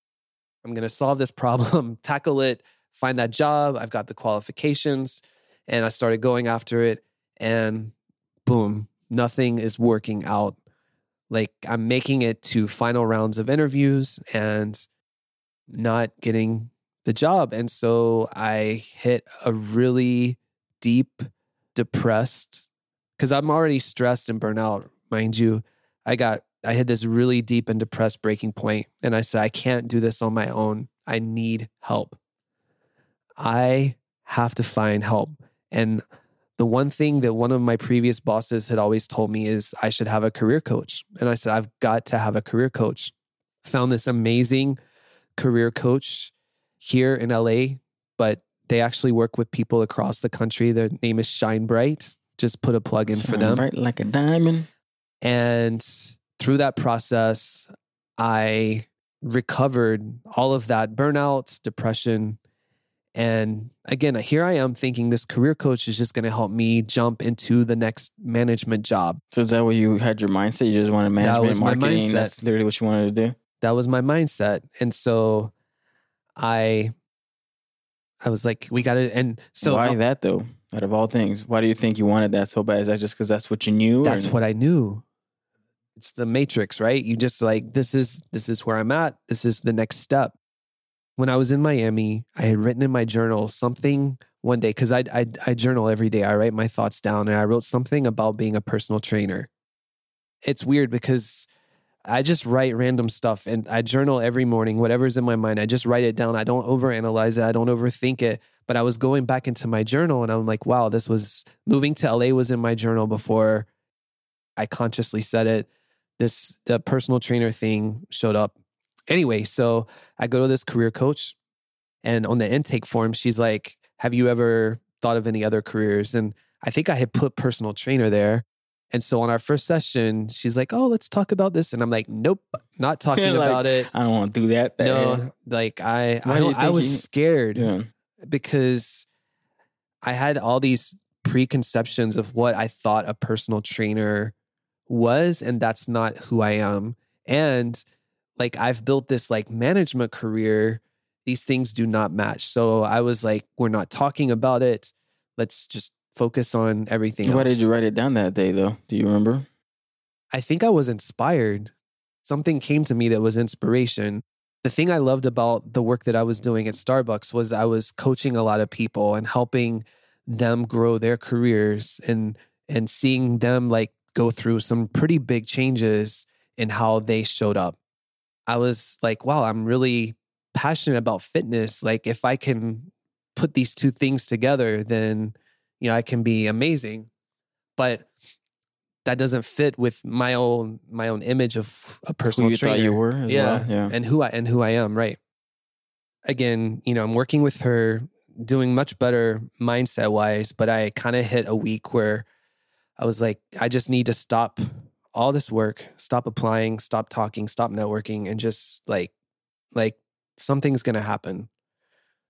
I'm gonna solve this problem, tackle it, find that job. I've got the qualifications. And I started going after it. And boom, nothing is working out. Like I'm making it to final rounds of interviews and not getting the job. And so I hit a really deep, depressed, because I'm already stressed and burnt out, mind you. I got, I hit this really deep and depressed breaking point, And I said, I can't do this on my own. I need help. I have to find help. And the one thing that one of my previous bosses had always told me is I should have a career coach. And I said, I've got to have a career coach. Found this amazing career coach here in LA, but they actually work with people across the country. Their name is Shine Bright. Just put a plug in for them. bright like a diamond. And through that process, I recovered all of that burnout, depression. And again, here I am thinking this career coach is just going to help me jump into the next management job. So is that what you had your mindset? You just wanted management, was my marketing. mindset. That's literally what you wanted to do. That was my mindset. And so I I was like, we got to and so why that though? Out of all things, why do you think you wanted that so bad? Is that just because that's what you knew? that's what I knew. It's the matrix, right? You just like this is this is where I'm at. This is the next step. When I was in Miami, I had written in my journal something one day because I, I I journal every day. I write my thoughts down, and I wrote something about being a personal trainer. It's weird because I just write random stuff, and I journal every morning. Whatever's in my mind, I just write it down. I don't overanalyze it. I don't overthink it. But I was going back into my journal, and I'm like, wow, this was moving to LA was in my journal before I consciously said it. This the personal trainer thing showed up. Anyway, so I go to this career coach, and on the intake form, she's like, "Have you ever thought of any other careers?" And I think I had put personal trainer there. And so on our first session, she's like, "Oh, let's talk about this," and I'm like, "Nope, not talking Like, about it." I don't want to do that. No, like I, Why I, do I was scared Yeah. because I had all these preconceptions of what I thought a personal trainer was, and that's not who I am. And like I've built this like management career, these things do not match. So I was like, we're not talking about it. Let's just focus on everything Why else. did you write it down that day though? Do you remember? I think I was inspired. Something came to me that was inspiration. The thing I loved about the work that I was doing at Starbucks was I was coaching a lot of people and helping them grow their careers and and seeing them like go through some pretty big changes in how they showed up. I was like, wow, I'm really passionate about fitness. Like if I can put these two things together, then you know, I can be amazing. But that doesn't fit with my own my own image of a personal Who you trainer. thought you were? As yeah, Well? Yeah. and who I and who I am, right? Again, you know, I'm working with her, doing much better mindset wise, but I kind of hit a week where I was like, I just need to stop all this work, stop applying, stop talking, stop networking, and just like, like something's gonna happen.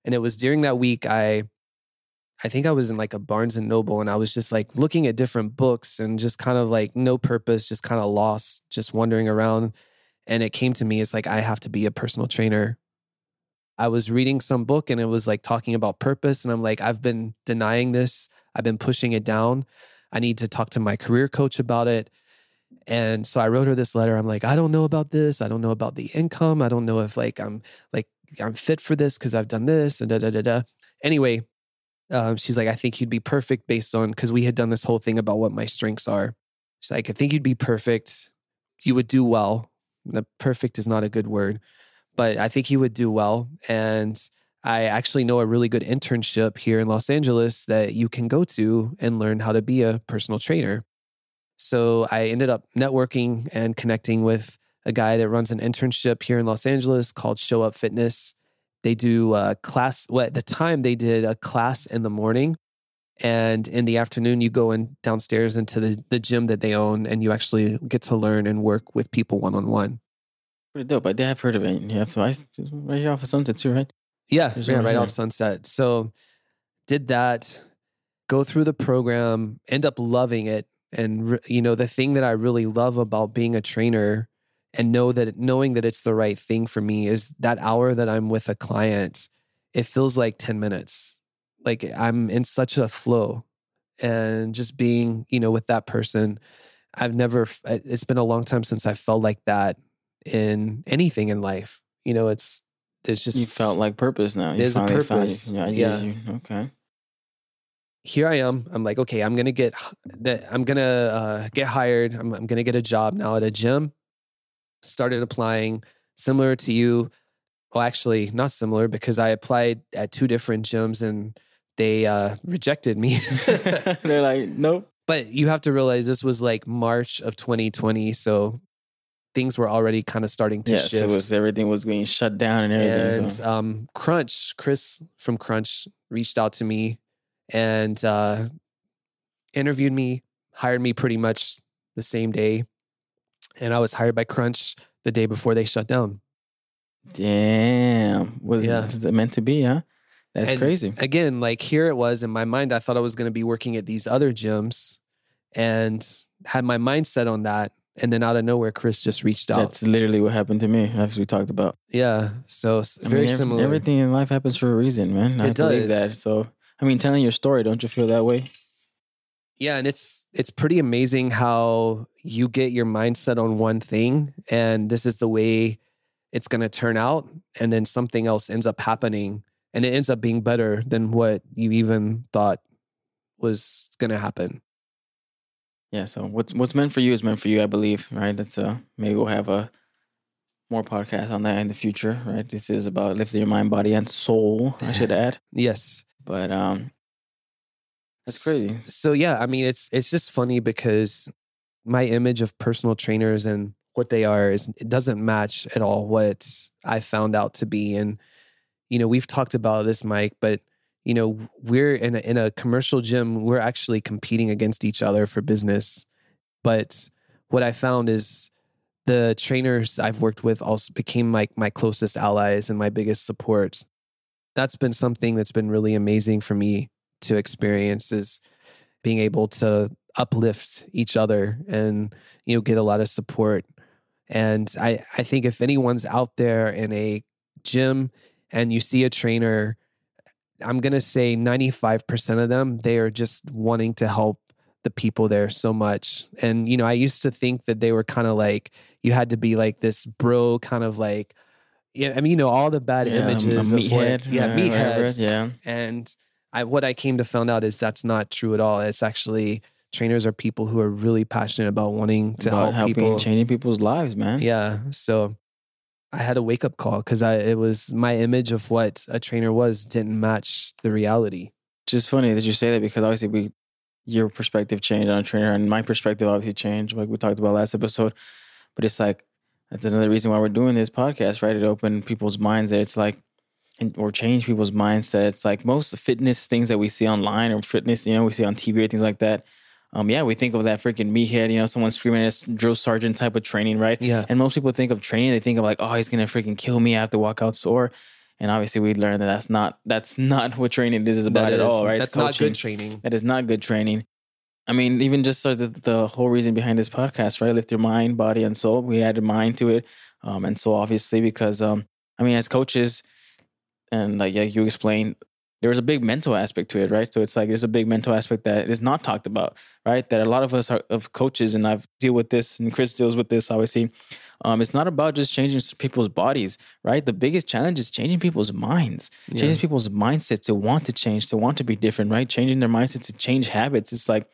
And it was during that week I I think I was in like a Barnes and Noble and I was just like looking at different books and just kind of like no purpose, just kind of lost, just wandering around. And it came to me, it's like I have to be a personal trainer. I was reading some book and it was like talking about purpose. And I'm like, I've been denying this, I've been pushing it down. I need to talk to my career coach about it. And so I wrote her this letter. I'm like, I don't know about this. I don't know about the income. I don't know if like I'm like I'm fit for this because I've done this and da da da da. Anyway, um, she's like, I think you'd be perfect based on because we had done this whole thing about what my strengths are. She's like, I think you'd be perfect. You would do well. The perfect is not a good word, but I think you would do well. And I actually know a really good internship here in Los Angeles that you can go to and learn how to be a personal trainer. So I ended up networking and connecting with a guy that runs an internship here in Los Angeles called Show Up Fitness. They do a class, well, at the time they did a class in the morning. And in the afternoon, you go in downstairs into the, the gym that they own and you actually get to learn and work with people one on one. Pretty dope. I did have heard of it. Yeah, so I right here off of Sunset too, right? Yeah, There's yeah, right here. off Sunset. So did that, go through the program, end up loving it. And you know, the thing that I really love about being a trainer and know that knowing that it's the right thing for me is that hour that I'm with a client, it feels like 10 minutes. Like I'm in such a flow and just being, you know, with that person. I've never, it's been a long time since I felt like that in anything in life. You know, it's, there's just, You felt like purpose now. You There's a finally found purpose. it. Yeah, Yeah. you. Okay. Here I am. I'm like, okay, I'm gonna get that. I'm gonna uh, get hired. I'm, I'm gonna get a job now at a gym. Started applying, similar to you. Well, actually, not similar because I applied at two different gyms and they uh, rejected me. They're like, nope. but you have to realize this was like March of 2020, so things were already kind of starting to Yes, shift. it was everything was being shut down and everything. and so. um, Crunch, Chris from Crunch, reached out to me and uh, interviewed me, hired me pretty much the same day, and I was hired by Crunch the day before they shut down. Damn. Was Yeah. it meant to be, huh? That's And crazy. Again, like here it was in my mind, I thought I was going to be working at these other gyms, and had my mind set on that. And then out of nowhere, Chris just reached out. That's literally what happened to me, as we talked about. yeah, so s- I very mean, similar. Everything in life happens for a reason, man. I It believe does. that. So, I mean, telling your story, don't you feel that way? Yeah, and it's it's pretty amazing how you get your mindset on one thing and this is the way it's going to turn out and then something else ends up happening and it ends up being better than what you even thought was going to happen. Yeah. So, what's what's meant for you is meant for you. I believe, right? That's uh maybe we'll have a more podcast on that in the future, right? This is about lifting your mind, body, and soul. I should add, Yes. But um, that's crazy. So yeah, I mean it's it's just funny because my image of personal trainers and what they are is it doesn't match at all what I found out to be and you know we've talked about this Mike but you know we're in a, in a commercial gym we're actually competing against each other for business but what I found is the trainers I've worked with also became like my closest allies and my biggest support that's been something that's been really amazing for me to experience is being able to uplift each other and you know get a lot of support and i i think if anyone's out there in a gym and you see a trainer i'm going to say 95% of them they are just wanting to help the people there so much. And, you know, I used to think that they were kind of like, you had to be like this bro kind of like, yeah, I mean, you know, all the bad Yeah, images. of meathead. what- yeah, meatheads. Yeah. And I, what I came to find out is that's not true at all. It's actually trainers are people who are really passionate about wanting to About help people. changing people's lives, man. Yeah. So I had a wake up call because I it was my image of what a trainer was didn't match the reality. just funny that you say that because obviously we your perspective changed on a trainer and my perspective obviously changed like we talked about last episode but it's like that's another reason why we're doing this podcast right it opened people's minds that it's like and, or change people's mindsets like most fitness things that we see online or fitness you know we see on tv or things like that um yeah we think of that freaking meathead you know someone screaming at us drill sergeant type of training right Yeah. and most people think of training, they think of like, oh, he's gonna freaking kill me. I have to walk out sore. And obviously, we learned that that's not that's not what training is about That at is- all, right? That's not good training. That is not good training. I mean, even just sort of the, the whole reason behind this podcast, right? Lift your mind, body, and soul. We added mind to it, um, and soul obviously because, um, I mean, as coaches, and like yeah, you explained, there's a big mental aspect to it, right? So it's like there's a big mental aspect that is not talked about, right? That a lot of us are of coaches, and I've deal with this, and Chris deals with this, obviously. Um, it's not about just changing people's bodies, right? The biggest challenge is changing people's minds, changing people's mindset to want to change, to want to be different, right? Changing their mindset to change habits. It's like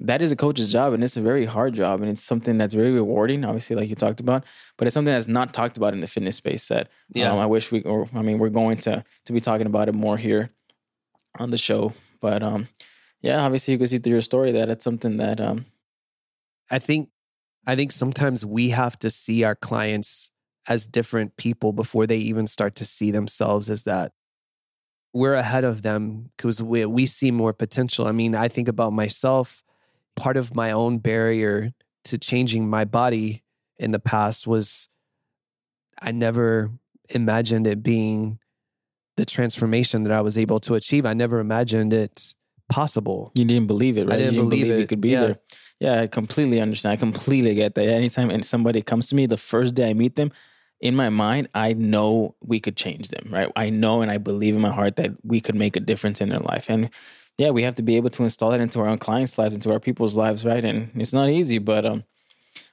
that is a coach's job, and it's a very hard job, and it's something that's very rewarding, obviously, like you talked about. But it's something that's not talked about in the fitness space. That Yeah. um, I wish we, or I mean, we're going to to be talking about it more here on the show. But um, yeah, obviously, you can see through your story that it's something that um, I think I think sometimes we have to see our clients as different people before they even start to see themselves as that. We're ahead of them because we we see more potential. I mean, I think about myself. Part of my own barrier to changing my body in the past was I never imagined it being the transformation that I was able to achieve. I never imagined it possible. you didn't believe it, I right? didn't you didn't believe believe it. it could be Yeah. there. Yeah, I completely understand. I completely get that. Anytime and somebody comes to me, the first day I meet them, in my mind, I know we could change them, right? I know and I believe in my heart that we could make a difference in their life. And yeah, we have to be able to install that into our own clients' lives, into our people's lives, right? And it's not easy, but um,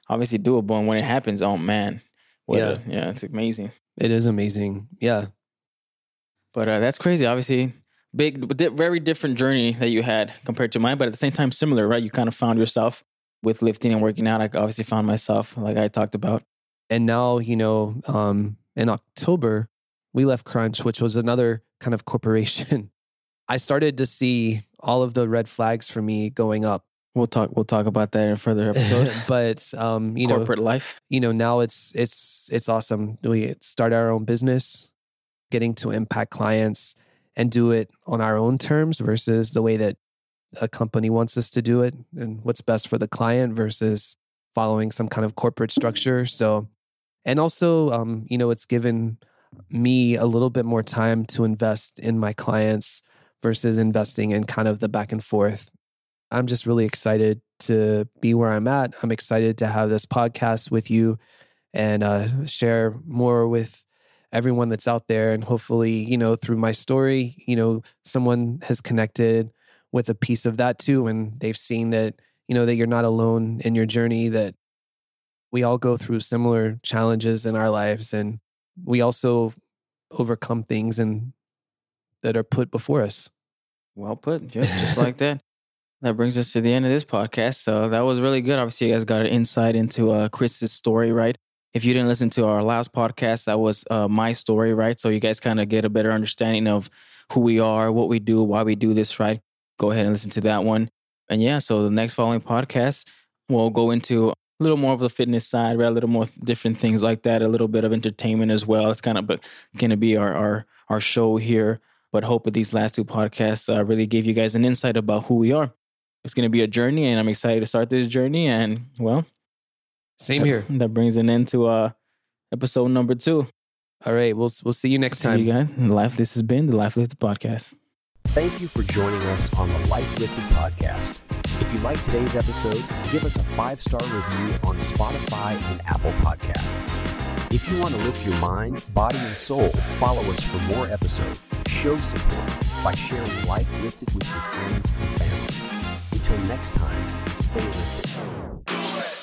obviously doable. And when it happens, oh man, Yeah. a- yeah, it's amazing. It is amazing. Yeah. But uh, that's crazy. Obviously, big, very different journey that you had compared to mine, but at the same time, similar, right? You kind of found yourself with lifting and working out. I obviously found myself, like I talked about. and now you know um in october we left crunch which was another kind of corporation i started to see all of the red flags for me going up We'll talk. We'll talk about that in a further episode. but um you know Corporate life. you know now it's it's it's awesome we start our own business getting to impact clients and do it on our own terms versus the way that a company wants us to do it and what's best for the client versus following some kind of corporate structure. So and also um, you know it's given me a little bit more time to invest in my clients versus investing in kind of the back and forth. I'm just really excited to be where i'm at. I'm excited to have this podcast with you and uh, share more with everyone that's out there and hopefully you know through my story you know someone has connected with a piece of that too and they've seen that you know that you're not alone in your journey that we all go through similar challenges in our lives and we also overcome things and that are put before us Well put. Yeah, just like that. That brings us to the end of this podcast. So that was really good. Obviously, you guys got an insight into uh, Chris's story, right? If you didn't listen to our last podcast, that was uh, my story, right? So you guys kind of get a better understanding of who we are, what we do, why we do this, right? Go ahead and listen to that one. And yeah, so the next following podcast, we'll go into a little more of the fitness side, right? A little more different things like that, a little bit of entertainment as well. It's kind of going to be our, our our show here. But hope that these last two podcasts uh, really gave you guys an insight about who we are. It's going to be a journey, and I'm excited to start this journey. And well, same here That brings an end to uh, episode number two. all right we'll we'll see you next See time you guys. Life. This has been the Life Lifted podcast. Thank you for joining us on the Life Lifted podcast. If you like today's episode, give us a five star review on Spotify and Apple Podcasts. If you want to lift your mind, body, and soul, follow us for more episodes. Show support by sharing Life Lifted with your friends and family. Until next time, stay lifted.